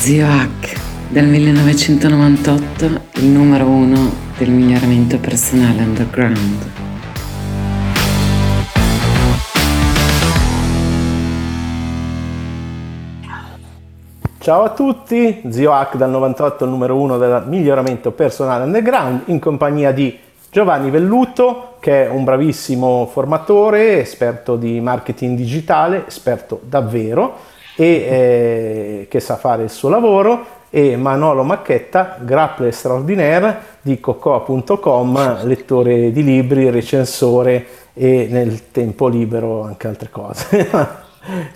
Zio Hack, del 1998, il numero uno del miglioramento personale underground. Ciao a tutti, Zio Hack dal 98, il numero uno del miglioramento personale underground, in compagnia di Giovanni Velluto, che è un bravissimo formatore, esperto di marketing digitale, esperto davvero e eh, che sa fare il suo lavoro e Manolo Macchetta, grappler straordinaire di cocoa.com, lettore di libri, recensore e nel tempo libero anche altre cose.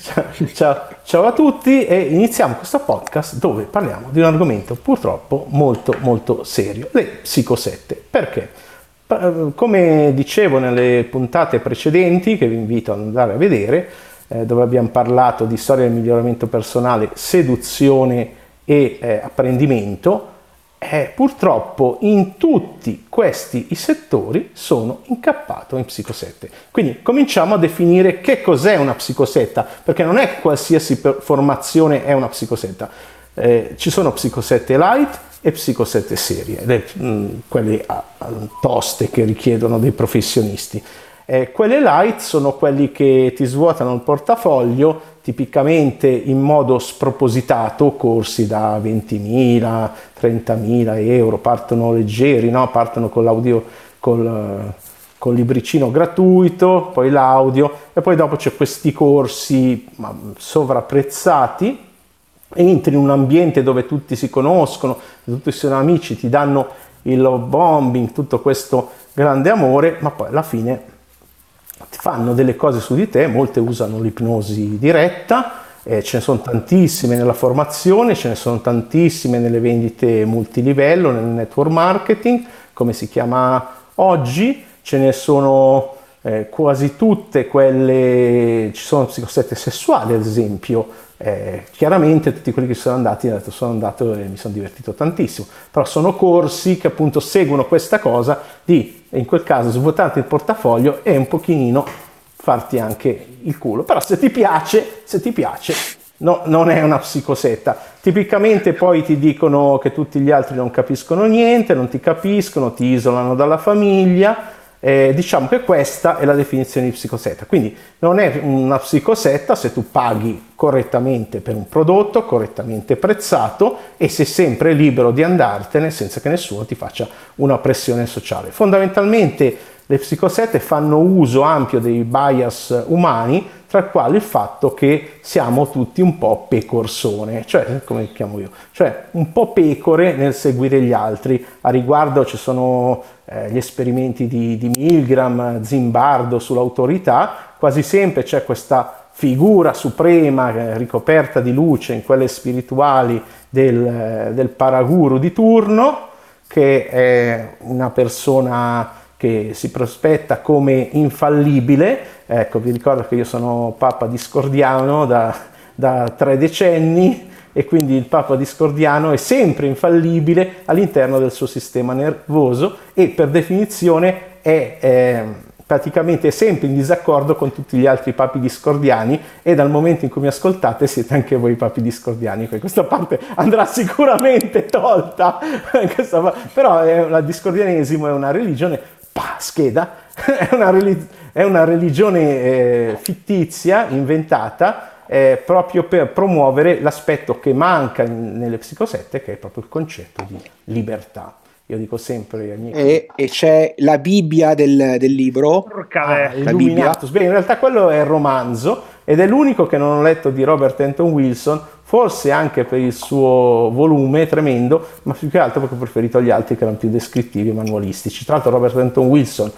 ciao, ciao, ciao, a tutti e iniziamo questo podcast dove parliamo di un argomento purtroppo molto molto serio, le psicosette. Perché? Come dicevo nelle puntate precedenti, che vi invito ad andare a vedere, eh, dove abbiamo parlato di storia del miglioramento personale, seduzione e eh, apprendimento, eh, purtroppo in tutti questi i settori sono incappato in psicosette. Quindi cominciamo a definire che cos'è una psicosetta, perché non è qualsiasi formazione è una psicosetta. Eh, ci sono psicosette light e psicosette serie, mh, quelle a, a, toste che richiedono dei professionisti. Eh, quelle light sono quelli che ti svuotano il portafoglio tipicamente in modo spropositato, corsi da 20.000, 30.000 euro, partono leggeri, no? partono con l'audio, col, col libricino gratuito, poi l'audio e poi dopo c'è questi corsi sovrapprezzati entri in un ambiente dove tutti si conoscono, tutti sono amici, ti danno il love bombing, tutto questo grande amore, ma poi alla fine fanno delle cose su di te, molte usano l'ipnosi diretta, eh, ce ne sono tantissime nella formazione, ce ne sono tantissime nelle vendite multilivello, nel network marketing, come si chiama oggi, ce ne sono eh, quasi tutte quelle, ci sono psicosette sessuali ad esempio, eh, chiaramente tutti quelli che sono andati hanno detto sono andato e mi sono divertito tantissimo, però sono corsi che appunto seguono questa cosa di in quel caso svuotarti il portafoglio e un pochino farti anche il culo. Però se ti piace, se ti piace, no, non è una psicosetta. Tipicamente poi ti dicono che tutti gli altri non capiscono niente, non ti capiscono, ti isolano dalla famiglia eh, diciamo che questa è la definizione di psicosetta. Quindi non è una psicosetta se tu paghi correttamente per un prodotto, correttamente prezzato e sei sempre libero di andartene senza che nessuno ti faccia una pressione sociale. Fondamentalmente le psicosette fanno uso ampio dei bias umani, tra i quali il fatto che siamo tutti un po' pecorsone, cioè come chiamo io, cioè un po' pecore nel seguire gli altri. A riguardo ci sono eh, gli esperimenti di, di Milgram, Zimbardo sull'autorità, quasi sempre c'è questa figura suprema eh, ricoperta di luce in quelle spirituali del, eh, del paraguru di turno, che è una persona che si prospetta come infallibile. Ecco, vi ricordo che io sono Papa discordiano da, da tre decenni e quindi il Papa discordiano è sempre infallibile all'interno del suo sistema nervoso e per definizione è... Eh, praticamente sempre in disaccordo con tutti gli altri papi discordiani e dal momento in cui mi ascoltate siete anche voi papi discordiani, questa parte andrà sicuramente tolta, però è, il discordianesimo è una religione pa, scheda, è una, relig- è una religione eh, fittizia, inventata, eh, proprio per promuovere l'aspetto che manca in, nelle psicosette, che è proprio il concetto di libertà. Io dico sempre ai miei... E, e c'è la Bibbia del, del libro. Porca ah, Illuminatus. Beh, in realtà quello è il romanzo ed è l'unico che non ho letto di Robert Anton Wilson, forse anche per il suo volume tremendo, ma più che altro perché ho preferito gli altri che erano più descrittivi e manualistici. Tra l'altro Robert Anton Wilson,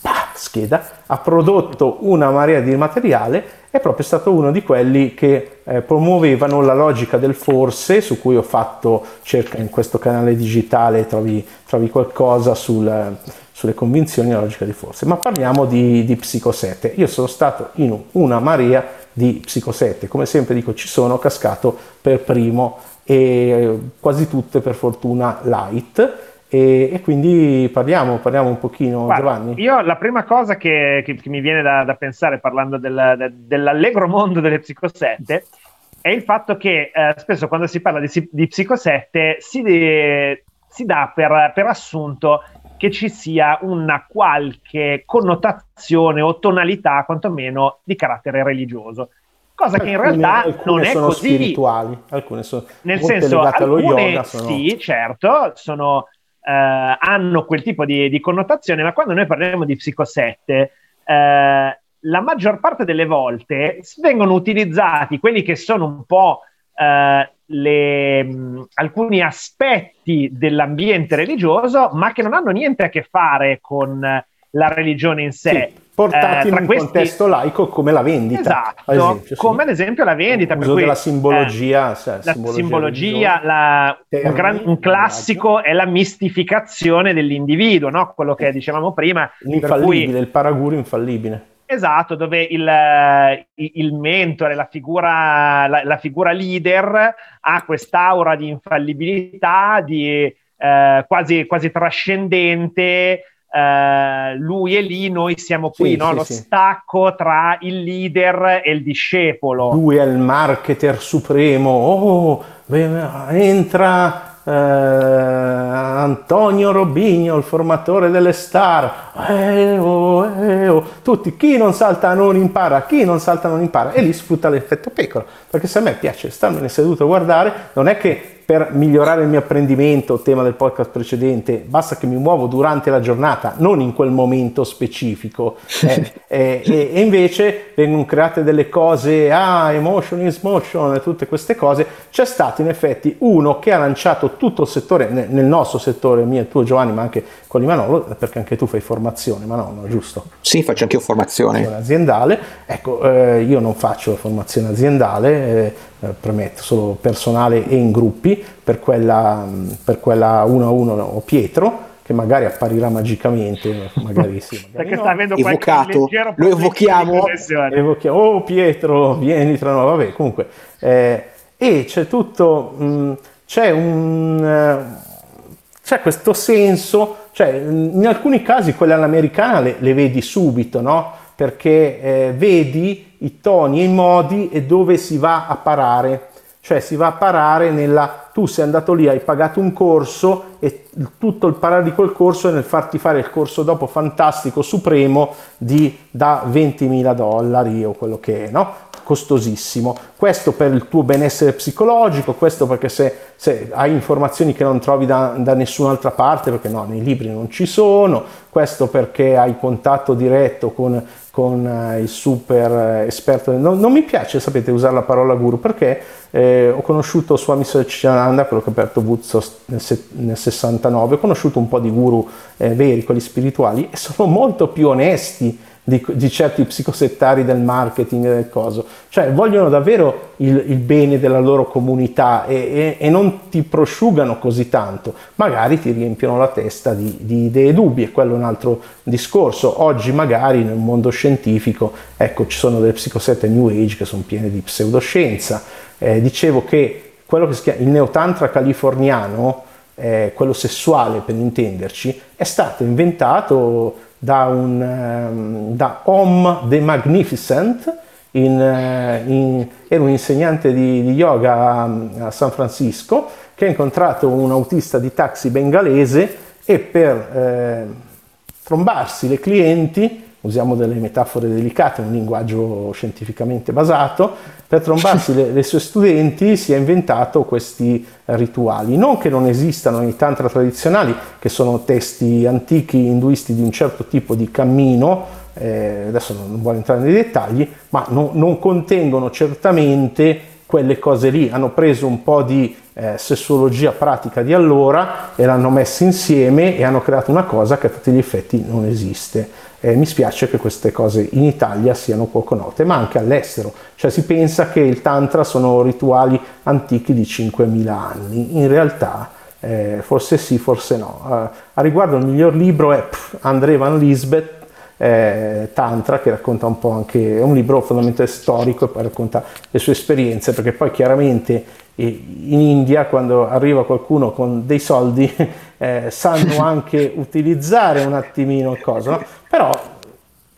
bah, scheda, ha prodotto una marea di materiale, è proprio stato uno di quelli che eh, promuovevano la logica del forse, su cui ho fatto, cerca in questo canale digitale, trovi, trovi qualcosa sul, sulle convinzioni e la logica di forse. Ma parliamo di, di psicosette. Io sono stato in una marea di psicosette. Come sempre dico, ci sono cascato per primo e quasi tutte per fortuna light. E, e quindi parliamo, parliamo un pochino, Guarda, Giovanni. Io la prima cosa che, che, che mi viene da, da pensare parlando del, de, dell'allegro mondo delle psicosette è il fatto che eh, spesso quando si parla di, di Psico 7 si, de- si dà per, per assunto che ci sia una qualche connotazione o tonalità, quantomeno, di carattere religioso. Cosa alcune, che in realtà non è così. spirituali, alcune sono Nel senso, alcune yoga. Sono... sì, certo, sono, eh, hanno quel tipo di, di, connotazione, ma quando noi parliamo di Psico 7, eh, la maggior parte delle volte vengono utilizzati quelli che sono un po' eh, le, mh, alcuni aspetti dell'ambiente religioso, ma che non hanno niente a che fare con la religione in sé. Sì, portati Eh, in un questi- contesto laico come la vendita. Esatto, ad esempio, sì. come ad esempio la vendita. per L'uso cui, della eh, simbologia, sai, la simbologia, la- un, Termini, gran- un classico è la mistificazione dell'individuo, no? quello che dicevamo prima. L'infallibile, cui- il paragurio infallibile. Esatto, dove il, eh, il mentore, la figura, la, la figura leader ha quest'aura di infallibilità, di eh, quasi, quasi trascendente. eh, lui è lì, noi siamo qui, Sì, no? sì, lo sì. stacco tra il leader e il discepolo. Lui è il marketer supremo. Oh, entra eh, Antonio Robigno, il formatore delle star. Eh, oh, eh, oh. Tutti, chi non salta non impara, chi non salta non impara. E lì sfrutta l'effetto pecora. Perché se a me piace starmene seduto a guardare, non è che per migliorare il mio apprendimento, tema del podcast precedente, basta che mi muovo durante la giornata, non in quel momento specifico. Eh, eh, e, e invece vengono create delle cose, ah, emotion is motion, e tutte queste cose. C'è stato in effetti uno che ha lanciato tutto il settore, nel, nel nostro settore, mio e tuo Giovanni, ma anche con di Manolo, perché anche tu fai formazione, ma no, no, giusto? Sì, faccio anche io formazione. formazione aziendale. Ecco, eh, io non faccio formazione aziendale, eh, premetto solo personale e in gruppi, per quella, per quella uno a uno ho Pietro, che magari apparirà magicamente, magari sì, magari Perché no. sta avendo qualche Evocato. leggero Lo evochiamo. Evochiamo, oh Pietro, vieni tra noi, vabbè, comunque. eh, e c'è tutto, mh, c'è un... eh, c'è questo senso, cioè in alcuni casi quelle all'americana le, le vedi subito, no? Perché eh, vedi i toni e i modi e dove si va a parare. Cioè si va a parare nella... Tu sei andato lì, hai pagato un corso e tutto il parare di quel corso è nel farti fare il corso dopo fantastico, supremo, di, da 20.000 dollari o quello che è, no? Costosissimo. Questo per il tuo benessere psicologico, questo perché se, se hai informazioni che non trovi da, da nessun'altra parte, perché no, nei libri non ci sono, questo perché hai contatto diretto con, con eh, il super eh, esperto. Non, non mi piace, sapete, usare la parola guru perché eh, ho conosciuto Swami Satchidananda, quello che ha aperto Woodstock nel, nel 69, ho conosciuto un po' di guru eh, veri, quelli spirituali, e sono molto più onesti di, di certi psicosettari del marketing e del coso. Cioè vogliono davvero il, il bene della loro comunità e, e- e non ti prosciugano così tanto. Magari ti riempiono la testa di, di idee dubbie, quello è un altro discorso. Oggi magari nel mondo scientifico, ecco, ci sono delle psicosette New Age che sono piene di pseudoscienza. Eh, dicevo che quello che si chiama il neotantra californiano, eh, quello sessuale per intenderci, è stato inventato da, un, ehm, da Om the Magnificent, in, eh, in- era un insegnante di, di yoga a, a San Francisco, che ha incontrato un autista di taxi bengalese e per eh, trombarsi le clienti, usiamo delle metafore delicate, un linguaggio scientificamente basato, per trombarsi le, le sue studenti si è inventato questi rituali. Non che non esistano nei tantra tradizionali, che sono testi antichi induisti di un certo tipo di cammino, eh, adesso non voglio entrare nei dettagli, ma non, non contengono certamente quelle cose lì. Hanno preso un po' di eh, sessuologia pratica di allora e l'hanno messa insieme e hanno creato una cosa che a tutti gli effetti non esiste. Eh, mi spiace che queste cose in Italia siano poco note, ma anche all'estero. Cioè si pensa che il tantra sono rituali antichi di 5.000 anni. In realtà eh, forse sì, forse no. Eh, a riguardo il miglior libro è pff, André Van Lisbeth, eh, Tantra, che racconta un po' anche, è un libro fondamentalmente storico e poi racconta le sue esperienze, perché poi chiaramente eh, in India quando arriva qualcuno con dei soldi eh, sanno anche utilizzare un attimino cosa, no? Però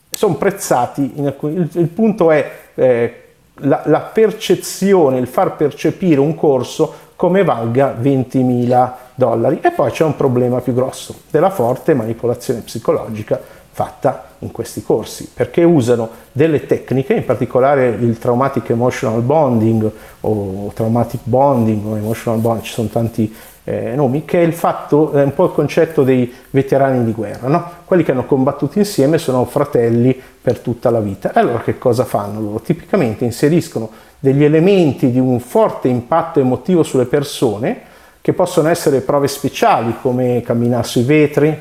sono prezzati, alcuni, il, il punto è eh, la, la percezione, il far percepire un corso come valga 20.000 dollari. E poi c'è un problema più grosso della forte manipolazione psicologica fatta in questi corsi, perché usano delle tecniche, in particolare il traumatic emotional bonding o traumatic bonding o emotional bonding, ci sono tanti eh, nomi, che è il fatto, è un po' il concetto dei veterani di guerra, no? quelli che hanno combattuto insieme sono fratelli per tutta la vita. E allora che cosa fanno loro? Tipicamente inseriscono degli elementi di un forte impatto emotivo sulle persone, che possono essere prove speciali come camminare sui vetri,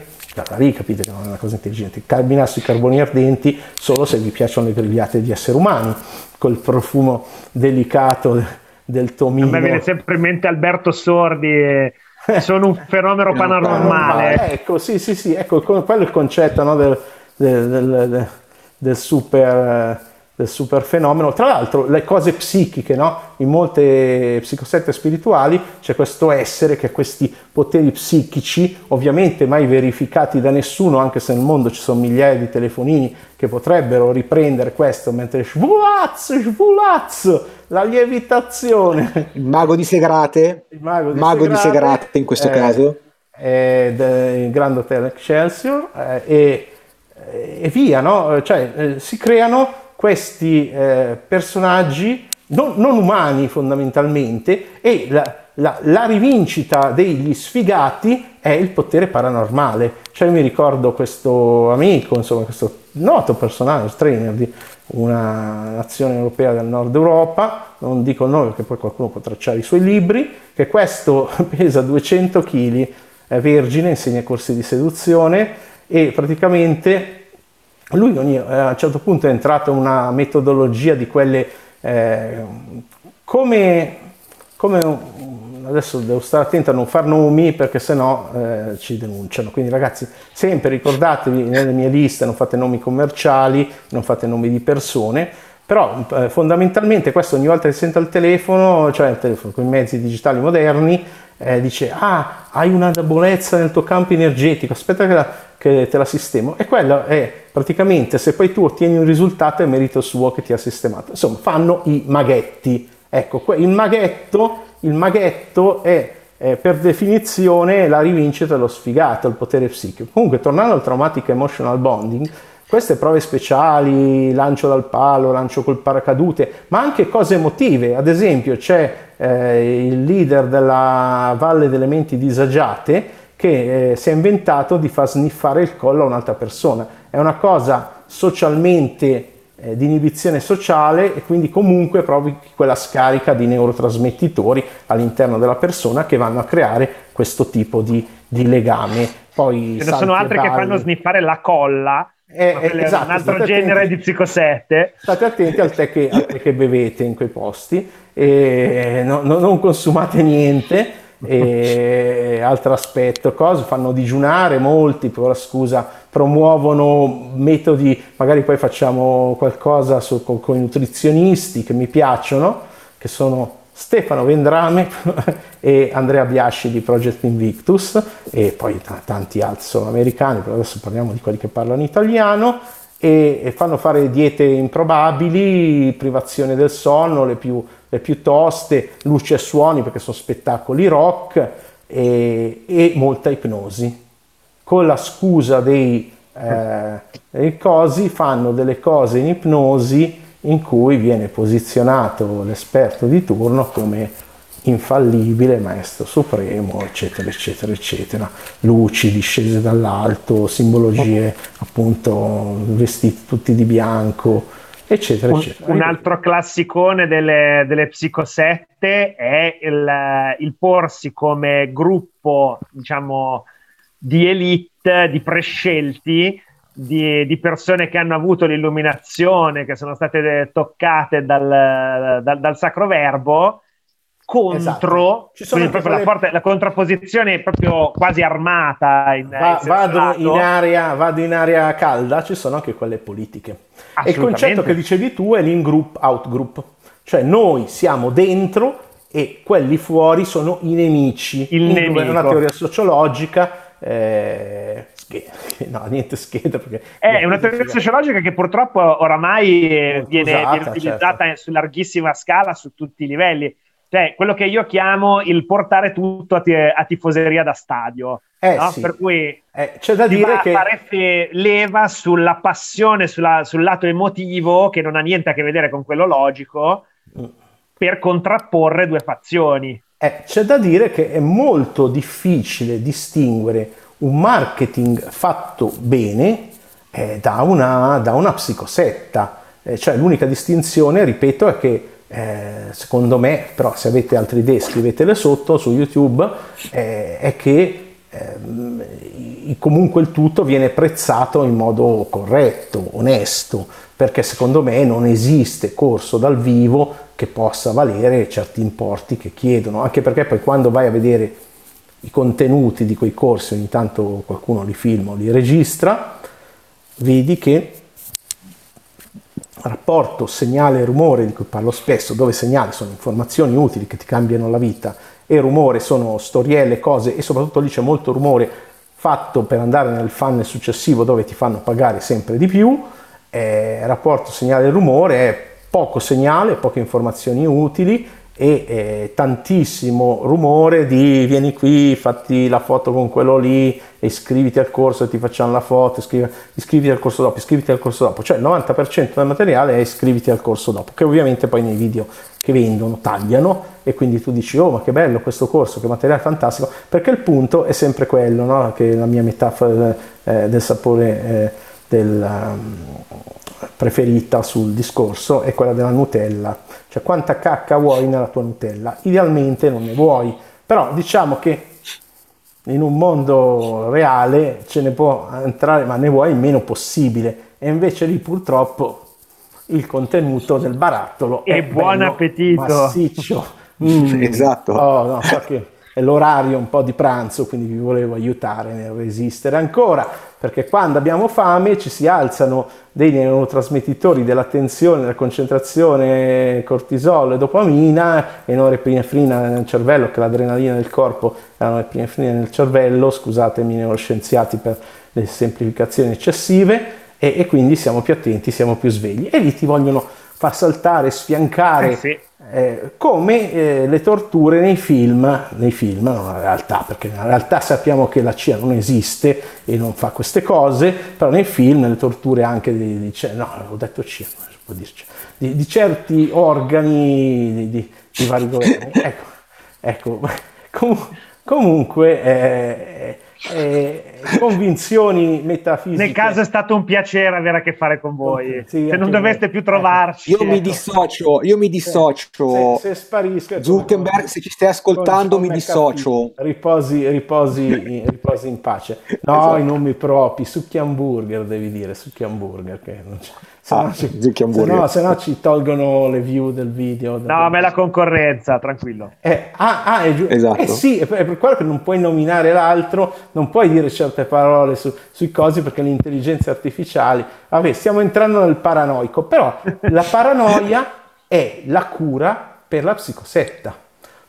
lì capite che non è una cosa intelligente, camminare sui carboni ardenti solo se vi piacciono le grigliate di esseri umani, col profumo delicato del tomino. A me viene sempre in mente Alberto Sordi e sono un fenomeno paranormale. Ecco, sì, sì, sì, ecco, quello è il concetto no, del, del, del, del super del super fenomeno. Tra l'altro, le cose psichiche, no? in molte psicosette spirituali c'è questo essere che ha questi poteri psichici, ovviamente mai verificati da nessuno, anche se nel mondo ci sono migliaia di telefonini che potrebbero riprendere questo, mentre svulaz, svulaz, la lievitazione. Il mago di Segrate, il mago di, mago Segrate, di Segrate in questo eh, caso. È il Grand Hotel Excelsior eh, e, e, via, no? cioè, eh, si creano questi eh, personaggi non, non, umani fondamentalmente e la, la, la, rivincita degli sfigati è il potere paranormale. Cioè mi ricordo questo amico, insomma questo noto personaggio, trainer di una nazione europea del nord Europa, non dico il nome perché poi qualcuno può tracciare i suoi libri, che questo pesa 200 kg, è vergine, insegna corsi di seduzione e praticamente lui ogni, eh, a un certo punto è entrato in una metodologia di quelle eh, come, come, adesso devo stare attento a non far nomi perché sennò eh, ci denunciano. Quindi ragazzi sempre ricordatevi nelle mie liste non fate nomi commerciali non fate nomi di persone però eh, fondamentalmente questo ogni volta che sento il telefono cioè il telefono con i mezzi digitali moderni eh, dice ah hai una debolezza nel tuo campo energetico aspetta che, la, che te la sistemo. E quello è praticamente se poi tu ottieni un risultato è merito suo che ti ha sistemato. Insomma fanno i maghetti. Ecco il maghetto, il maghetto è eh, per definizione la rivincita dello sfigato il potere psichico. Comunque tornando al traumatic emotional bonding queste prove speciali, lancio dal palo, lancio col paracadute, ma anche cose emotive. Ad esempio c'è eh, il leader della Valle delle Menti Disagiate che eh, si è inventato di far sniffare il collo a un'altra persona. È una cosa socialmente eh, di inibizione sociale e quindi comunque provi quella scarica di neurotrasmettitori all'interno della persona che vanno a creare questo tipo di, di legame. Poi Ce ne sono altre che fanno sniffare la colla eh, eh, esatto, un altro genere attenti, di psicosette. State attenti al tè, che, che bevete in quei posti, no, no, non consumate niente. E altro aspetto, cose fanno digiunare molti, per la scusa, promuovono metodi, magari poi facciamo qualcosa su, con, con i nutrizionisti che mi piacciono, che sono Stefano Vendrame e Andrea Biasci di Project Invictus e poi t- tanti altri sono americani, però adesso parliamo di quelli che parlano italiano e, e fanno fare diete improbabili, privazione del sonno, le più, le più toste, luci e suoni perché sono spettacoli rock e, e molta ipnosi. Con la scusa dei, eh, dei cosi fanno delle cose in ipnosi in cui viene posizionato l'esperto di turno come infallibile, maestro supremo, eccetera, eccetera, eccetera. Luci discese dall'alto, simbologie appunto vestiti tutti di bianco, eccetera, eccetera. Un, altro classicone delle, delle psicosette è il, il porsi come gruppo, diciamo, di elite, di prescelti, di, di, persone che hanno avuto l'illuminazione, che sono state toccate dal, dal, dal sacro verbo, contro esatto. Ci sono proprio quelle... la, forte, la, contrapposizione proprio quasi armata. In, Va, in vado, in area, vado in area calda, ci sono anche quelle politiche. E il concetto che dicevi tu è l'in-group, out-group. Cioè noi siamo dentro e quelli fuori sono i nemici. Il in nemico. È una teoria sociologica eh, no, niente scheda. Perché è una teoria sociologica che purtroppo oramai viene, usata, viene, utilizzata certo. su larghissima scala su tutti i livelli. Cioè, quello che io chiamo il portare tutto a, t- a tifoseria da stadio. Eh, no? sì. Per cui eh, c'è da dire che fare leva sulla passione, sulla, sul lato emotivo, che non ha niente a che vedere con quello logico, mm. per contrapporre due fazioni. Eh, c'è da dire che è molto difficile distinguere un marketing fatto bene eh, da, una, da, una, psicosetta. Eh, cioè l'unica distinzione, ripeto, è che eh, secondo me, però se avete altre idee scrivetele sotto su YouTube, eh, è che ehm, comunque il tutto viene prezzato in modo corretto, onesto, perché secondo me non esiste corso dal vivo che possa valere certi importi che chiedono, anche perché poi quando vai a vedere i contenuti di quei corsi, ogni tanto qualcuno li filma o li registra, vedi che rapporto segnale-rumore, di cui parlo spesso, dove segnale sono informazioni utili che ti cambiano la vita e rumore sono storielle, cose e soprattutto lì c'è molto rumore fatto per andare nel funnel successivo dove ti fanno pagare sempre di più, eh, rapporto segnale-rumore è poco segnale, poche informazioni utili e eh, tantissimo rumore di vieni qui, fatti la foto con quello lì, iscriviti al corso ti facciamo la foto, iscrivi, iscriviti al corso dopo, iscriviti al corso dopo, cioè il 90% del materiale è iscriviti al corso dopo, che ovviamente poi nei video che vendono tagliano e quindi tu dici oh ma che bello questo corso, che materiale fantastico, perché il punto è sempre quello, no? che la mia metafora eh, del sapore eh, del, um, preferita sul discorso è quella della Nutella cioè quanta cacca vuoi nella tua Nutella? Idealmente non ne vuoi, però diciamo che in un mondo reale ce ne può entrare, ma ne vuoi il meno possibile. E invece lì purtroppo il contenuto del barattolo e è buon appetito massiccio. Mm. Esatto. Oh, no, so che è l'orario un po' di pranzo, quindi vi volevo aiutare nel resistere ancora, perché quando abbiamo fame ci si alzano dei neurotrasmettitori dell'attenzione, della concentrazione, cortisolo e dopamina e norepinefrina nel cervello, che è l'adrenalina del corpo è la norepinefrina nel cervello, scusatemi neuroscienziati per le semplificazioni eccessive, e, e quindi siamo più attenti, siamo più svegli. E lì ti vogliono far saltare, sfiancare. Eh sì eh, come eh, le torture nei film, nei film, non in realtà, perché in realtà sappiamo che la CIA non esiste e non fa queste cose, però nei film le torture anche di, di no, ho detto CIA, si può dirci, di, di certi organi di, di vari governi. Ecco, ecco com- comunque eh, eh, convinzioni metafisiche. Nel caso è stato un piacere avere a che fare con voi. Sì, se non doveste più trovarci. Io ecco. mi dissocio, io mi dissocio. Se, se sparisco. Zuckerberg, se ci stai ascoltando, mi dissocio. Riposi, riposi, riposi in pace. No, esatto. i nomi propri, succhi hamburger devi dire, succhi hamburger che non c'è. Se, ah, no, ci, se, no, se no ci tolgono le view del video. No, ma è la concorrenza, tranquillo. Eh, ah, ah, è giusto. Esatto. Eh sì, è per quello che non puoi nominare l'altro, non puoi dire certe parole su, sui cosi perché le intelligenze artificiali... Vabbè, stiamo entrando nel paranoico, però la paranoia è la cura per la psicosetta.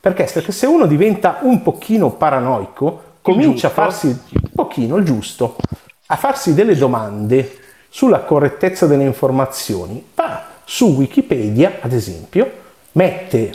Perché? Perché se uno diventa un pochino paranoico, comincia a farsi un pochino il giusto, a farsi delle domande sulla correttezza delle informazioni, va su Wikipedia, ad esempio, mette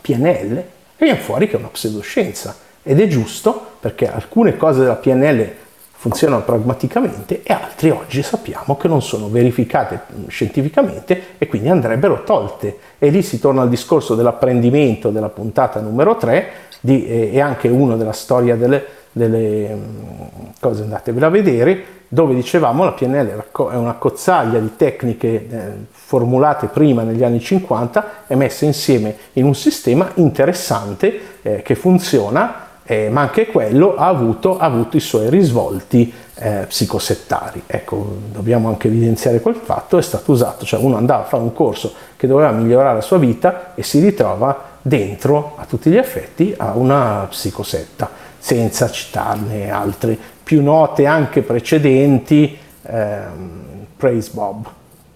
PNL e viene fuori che è una pseudoscienza. Ed è giusto perché alcune cose della PNL funzionano pragmaticamente e altre oggi sappiamo che non sono verificate scientificamente e quindi andrebbero tolte. E lì si torna al discorso dell'apprendimento della puntata numero 3 di, eh, e anche uno della storia delle, delle mm, cose, andatevela a vedere, dove dicevamo la PNL è una cozzaglia di tecniche eh, formulate prima negli anni 50 e messe insieme in un sistema interessante eh, che funziona, eh, ma anche quello ha avuto, ha avuto i suoi risvolti eh, psicosettari. Ecco, dobbiamo anche evidenziare quel fatto, è stato usato, cioè uno andava a fare un corso che doveva migliorare la sua vita e si ritrova dentro a tutti gli effetti a una psicosetta, senza citarne altre più note anche precedenti, ehm, Praise Bob.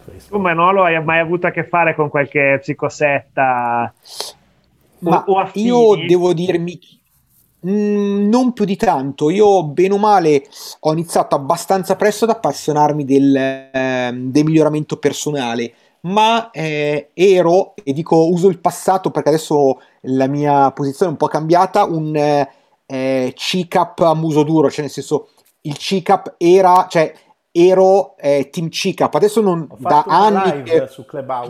Praise tu Manolo hai mai avuto a che fare con qualche psicosetta? Ma o, o io devo dirmi Mm, non più di tanto, io bene o male ho iniziato abbastanza presto ad appassionarmi del, eh, del miglioramento personale, ma eh, ero, e dico uso il passato perché adesso la mia posizione è un po' cambiata, un eh, CCAP a muso duro, cioè nel senso il CCAP era, cioè ero eh, team CCAP, adesso non da anni che,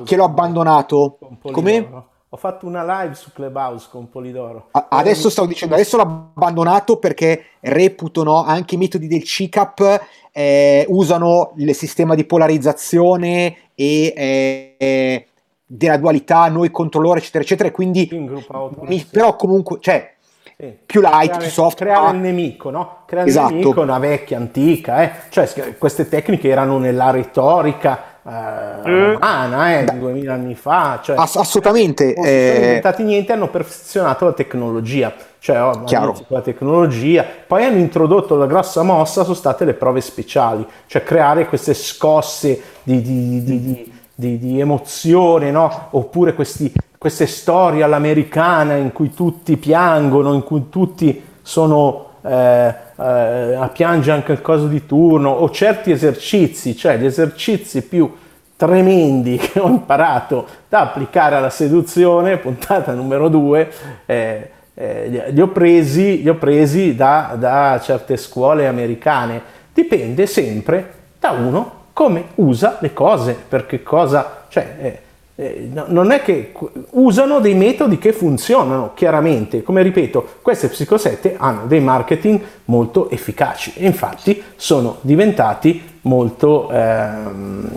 che l'ho abbandonato. Come? Ho fatto una live su Clubhouse con Polidoro. Adesso stavo dicendo, adesso l'ho abbandonato perché reputo no, anche i metodi del CCAP eh, usano il sistema di polarizzazione e eh, della dualità, noi contro loro, eccetera, eccetera. E quindi, mi, però comunque, cioè, sì. più light, creare, più soft. Creare il nemico, no? Creare esatto. il nemico, una vecchia, antica, eh? Cioè, queste tecniche erano nella retorica eh, romana, eh, di 2000 anni fa. Cioè, Ass- assolutamente. Non eh... sono inventati niente, hanno perfezionato la tecnologia. Cioè, oh, la tecnologia. Poi hanno introdotto la grossa mossa, sono state le prove speciali, cioè creare queste scosse di, di, di, di, di emozione, no? oppure questi, queste storie all'americana in cui tutti piangono, in cui tutti sono eh, eh, a piangere anche il coso di turno o certi esercizi, cioè gli esercizi più tremendi che ho imparato da applicare alla seduzione, puntata numero due, eh, eh, li, ho presi, li ho presi da, da certe scuole americane. Dipende sempre da uno come usa le cose, perché cosa, cioè, eh, no, non è che usano dei metodi che funzionano chiaramente. Come ripeto, queste psicosette hanno dei marketing molto efficaci e infatti sono diventati molto, eh,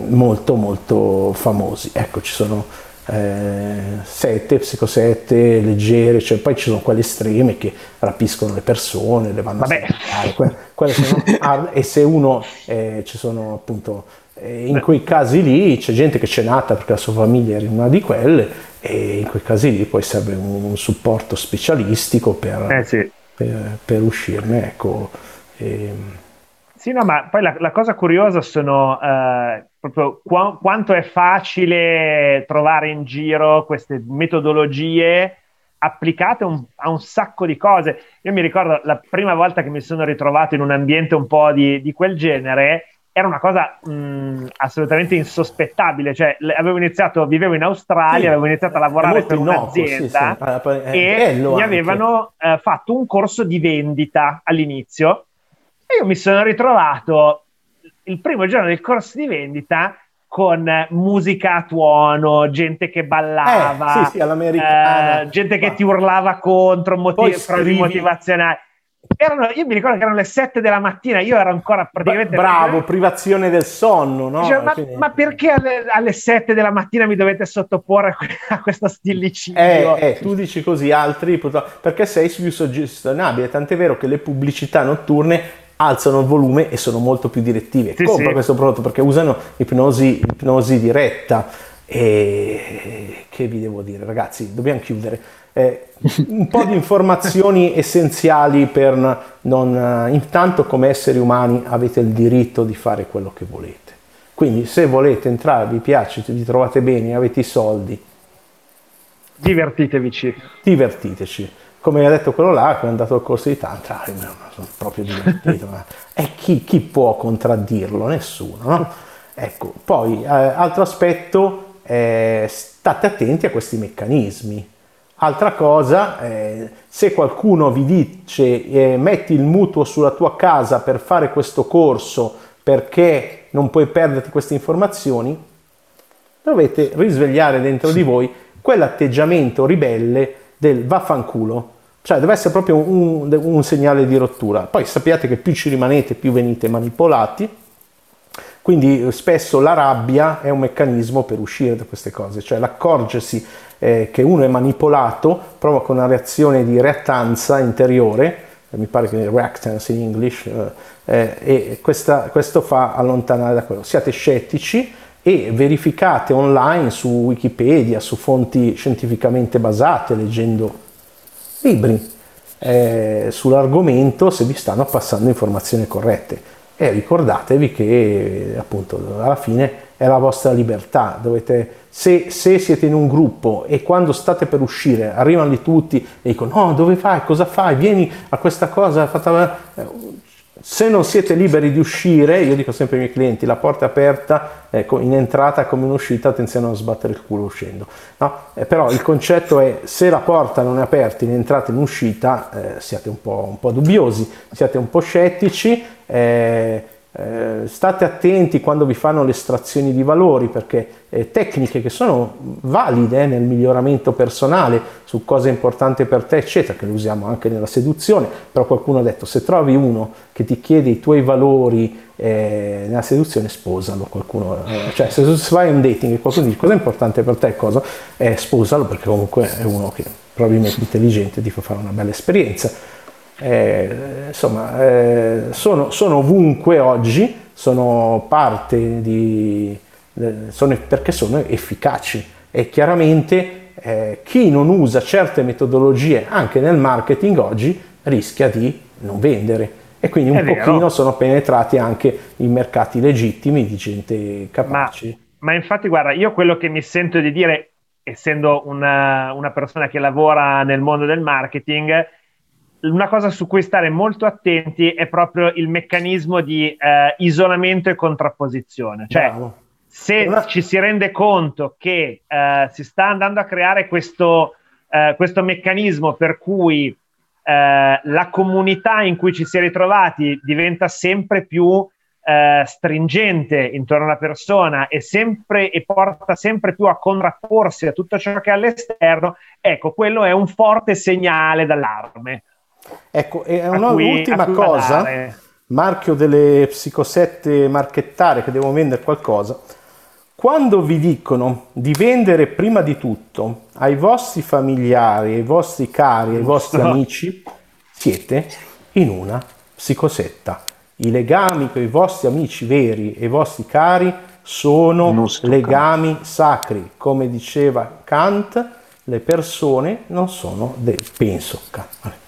molto, molto famosi. Ecco, ci sono eh, sette, psicosette leggere, cioè poi ci sono quelle estreme che rapiscono le persone, le vanno Vabbè. a quelle sono hard, e se uno eh, ci sono appunto in quei casi lì c'è gente che c'è nata perché la sua famiglia era una di quelle e in quei casi lì poi serve un, supporto specialistico per, eh sì. per, per uscirne. Ecco. E... Ehm. Sì, no, ma poi la, la cosa curiosa sono eh, proprio qu- quanto è facile trovare in giro queste metodologie applicate un, a un sacco di cose. Io mi ricordo la prima volta che mi sono ritrovato in un ambiente un po' di, di quel genere, era una cosa mh, assolutamente insospettabile. Cioè, avevo iniziato, vivevo in Australia, sì, avevo iniziato a lavorare per un'azienda sì, sì. e mi anche. avevano eh, fatto un corso di vendita all'inizio. E io mi sono ritrovato il primo giorno del corso di vendita con musica a tuono, gente che ballava, eh, sì, sì, eh, gente che ti urlava contro, motiv- frasi motivazionali erano, io mi ricordo che erano le 7 della mattina, io ero ancora praticamente... Bravo, privazione del sonno, no? Cioè, ma, ma, perché alle, alle, 7 della mattina mi dovete sottoporre a questo stillicidio? Eh, eh, tu dici così, altri perché sei più suggestionabile, tant'è vero che le pubblicità notturne alzano il volume e sono molto più direttive. Sì, Compra sì. questo prodotto perché usano ipnosi, ipnosi diretta. E che vi devo dire, ragazzi, dobbiamo chiudere. Eh, un po' di informazioni essenziali per non... Eh, intanto come esseri umani avete il diritto di fare quello che volete. Quindi se volete entrare, vi piace, vi trovate bene, avete i soldi, divertitevici. Divertiteci. Come ha detto quello là, che è andato al corso di tantra, mi sono proprio divertito. e chi, chi, può contraddirlo? Nessuno. No? Ecco, poi, eh, altro aspetto, eh, state attenti a questi meccanismi Altra cosa, eh, se qualcuno vi dice eh, metti il mutuo sulla tua casa per fare questo corso perché non puoi perderti queste informazioni, dovete risvegliare dentro di voi quell'atteggiamento ribelle del vaffanculo. Cioè deve essere proprio un, un segnale di rottura. Poi sappiate che più ci rimanete, più venite manipolati. Quindi spesso la rabbia è un meccanismo per uscire da queste cose, cioè l'accorgersi eh, che uno è manipolato provoca una reazione di reattanza interiore, eh, mi pare che reactance in English, eh, eh, e questa, questo fa allontanare da quello. Siate scettici e verificate online su Wikipedia, su fonti scientificamente basate, leggendo libri eh, sull'argomento se vi stanno passando informazioni corrette. E ricordatevi che appunto alla fine è la vostra libertà, dovete, se, se, siete in un gruppo e quando state per uscire arrivano lì tutti e dicono no dove vai, cosa fai, vieni a questa cosa, se non siete liberi di uscire, io dico sempre ai miei clienti, la porta è aperta, ecco, in entrata come in uscita, attenzione a non sbattere il culo uscendo. No? Eh, però il concetto è, se la porta non è aperta in entrata e in uscita, eh, siate un po', un po', dubbiosi, siate un po' scettici, eh, eh, state attenti quando vi fanno le estrazioni di valori perché eh, tecniche che sono valide nel miglioramento personale su cosa è importante per te eccetera che le usiamo anche nella seduzione però qualcuno ha detto se trovi uno che ti chiede i tuoi valori eh, nella seduzione sposalo qualcuno eh, cioè se, vai un dating e qualcuno dice cosa è importante per te cosa? Eh, sposalo perché comunque è uno che probabilmente intelligente ti fa fare una bella esperienza eh, insomma, eh, sono, sono, ovunque oggi, sono parte di... Sono, perché sono efficaci. E chiaramente eh, chi non usa certe metodologie anche nel marketing oggi rischia di non vendere. E quindi un pochino sono penetrati anche in mercati legittimi di gente capace. Ma, ma, infatti guarda, io quello che mi sento di dire, essendo una, una persona che lavora nel mondo del marketing, una cosa su cui stare molto attenti è proprio il meccanismo di eh, isolamento e contrapposizione. Cioè, Bravo. se Una... ci si rende conto che eh, si sta andando a creare questo, eh, questo meccanismo per cui eh, la comunità in cui ci si è ritrovati diventa sempre più eh, stringente intorno alla persona e, sempre, e porta sempre più a contrapporsi a tutto ciò che è all'esterno, ecco, quello è un forte segnale d'allarme. Ecco, e un'ultima cosa, marchio delle psicosette marchettare che devo vendere qualcosa. Quando vi dicono di vendere prima di tutto ai vostri familiari, ai vostri cari, ai vostri amici, siete in una psicosetta. I legami con i vostri amici veri e i vostri cari sono legami sacri. Come diceva Kant, le persone non sono del penso. Kant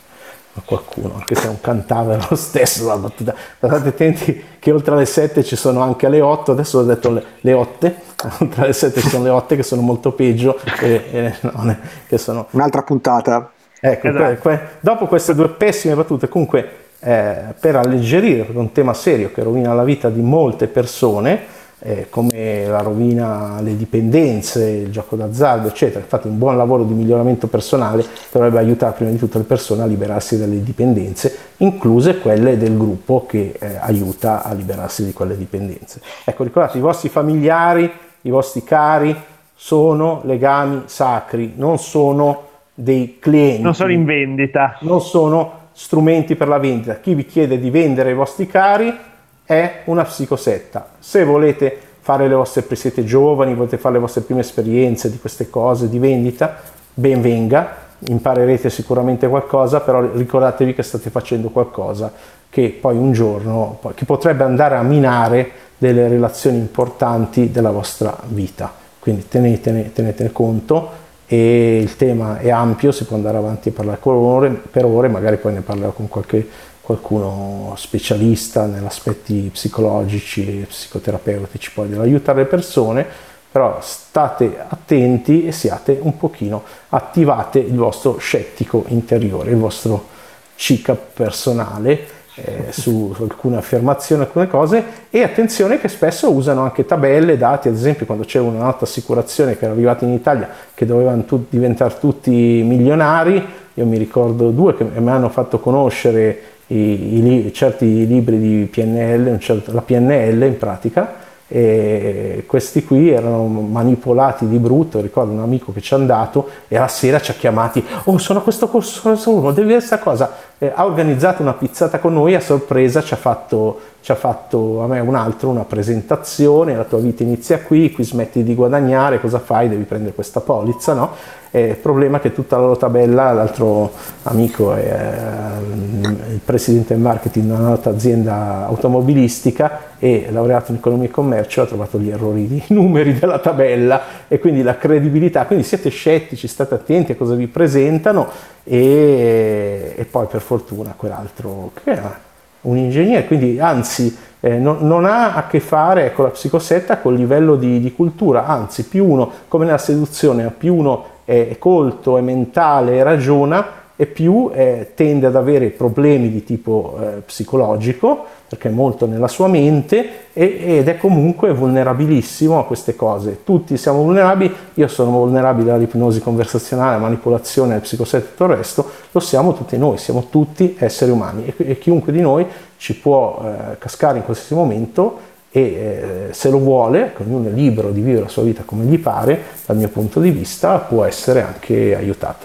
a qualcuno, anche se non cantava lo stesso la battuta. State attenti che oltre alle 7 ci sono anche le 8, adesso ho detto le, le 8, oltre alle 7 ci sono le 8 che sono molto peggio, e, e, no, che sono... Un'altra puntata. Ecco, esatto. que, que, dopo queste due pessime battute, comunque eh, per alleggerire, un tema serio che rovina la vita di molte persone, eh, come la rovina, le dipendenze, il gioco d'azzardo, eccetera. Infatti un buon lavoro di miglioramento personale dovrebbe aiutare prima di tutto le persone a liberarsi dalle dipendenze, incluse quelle del gruppo che eh, aiuta a liberarsi di quelle dipendenze. Ecco, ricordate, i vostri familiari, i vostri cari sono legami sacri, non sono dei clienti. Non sono in vendita. Non sono strumenti per la vendita. Chi vi chiede di vendere i vostri cari è una psicosetta. Se volete fare le vostre, siete giovani, volete fare le vostre prime esperienze di queste cose di vendita, ben venga, imparerete sicuramente qualcosa, però ricordatevi che state facendo qualcosa che poi un giorno, che potrebbe andare a minare delle relazioni importanti della vostra vita. Quindi tenetene, tenetene conto e il tema è ampio, si può andare avanti e parlare per ore, per ore magari poi ne parlerò con qualche qualcuno specialista negli aspetti psicologici e psicoterapeutici poi dell'aiutare le persone, però state attenti e siate un pochino, attivate il vostro scettico interiore, il vostro cica personale eh, su, su, alcune affermazioni, alcune cose. E attenzione che spesso usano anche tabelle, dati, ad esempio quando c'è una nota assicurazione che era arrivata in Italia che dovevano tu, diventare tutti milionari, io mi ricordo due che mi hanno fatto conoscere i, i, certi libri di PNL, certo, la PNL in pratica, e questi qui erano manipolati di brutto, ricordo un amico che ci è andato e alla sera ci ha chiamati, oh sono a questo corso, sono, devi vedere questa cosa, eh, ha organizzato una pizzata con noi, a sorpresa ci ha fatto ci ha fatto a me un altro una presentazione, la tua vita inizia qui, qui smetti di guadagnare, cosa fai? Devi prendere questa polizza, no? Il problema è che tutta la loro tabella, l'altro amico è eh, il presidente del marketing di una nota azienda automobilistica e laureato in economia e commercio ha trovato gli errori di numeri della tabella e quindi la credibilità, quindi siete scettici, state attenti a cosa vi presentano e, e poi per fortuna quell'altro che era un ingegnere, quindi anzi eh, non, non, ha a che fare con la psicosetta col livello di, di, cultura, anzi più uno, come nella seduzione, più uno è colto, è mentale, ragiona, e più eh, tende ad avere problemi di tipo eh, psicologico, perché è molto nella sua mente e, ed è comunque vulnerabilissimo a queste cose. Tutti siamo vulnerabili, io sono vulnerabile all'ipnosi conversazionale, alla manipolazione, al psicoset e tutto il resto, lo siamo tutti noi, siamo tutti esseri umani e, e chiunque di noi ci può eh, cascare in qualsiasi momento e eh, se lo vuole, ognuno è libero di vivere la sua vita come gli pare, dal mio punto di vista può essere anche aiutato.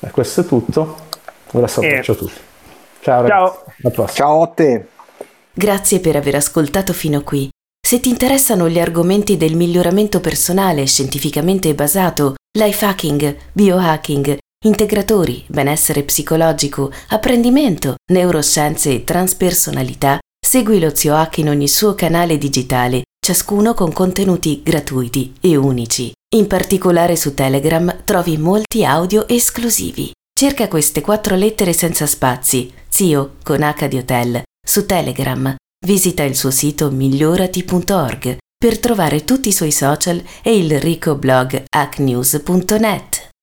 E questo è tutto. Un abbraccio eh. a tutti. Ciao, ragazzi. Ciao a te. Grazie per aver ascoltato fino qui. Se ti interessano gli argomenti del miglioramento personale scientificamente basato, life hacking, biohacking, integratori, benessere psicologico, apprendimento, neuroscienze e transpersonalità, segui lo Zio Hack in ogni suo canale digitale, ciascuno con contenuti gratuiti e unici. In particolare su Telegram trovi molti audio esclusivi. Cerca queste quattro lettere senza spazi, Zio con H di Hotel, su Telegram. Visita il suo sito migliorati.org per trovare tutti i suoi social e il ricco blog hacknews.net.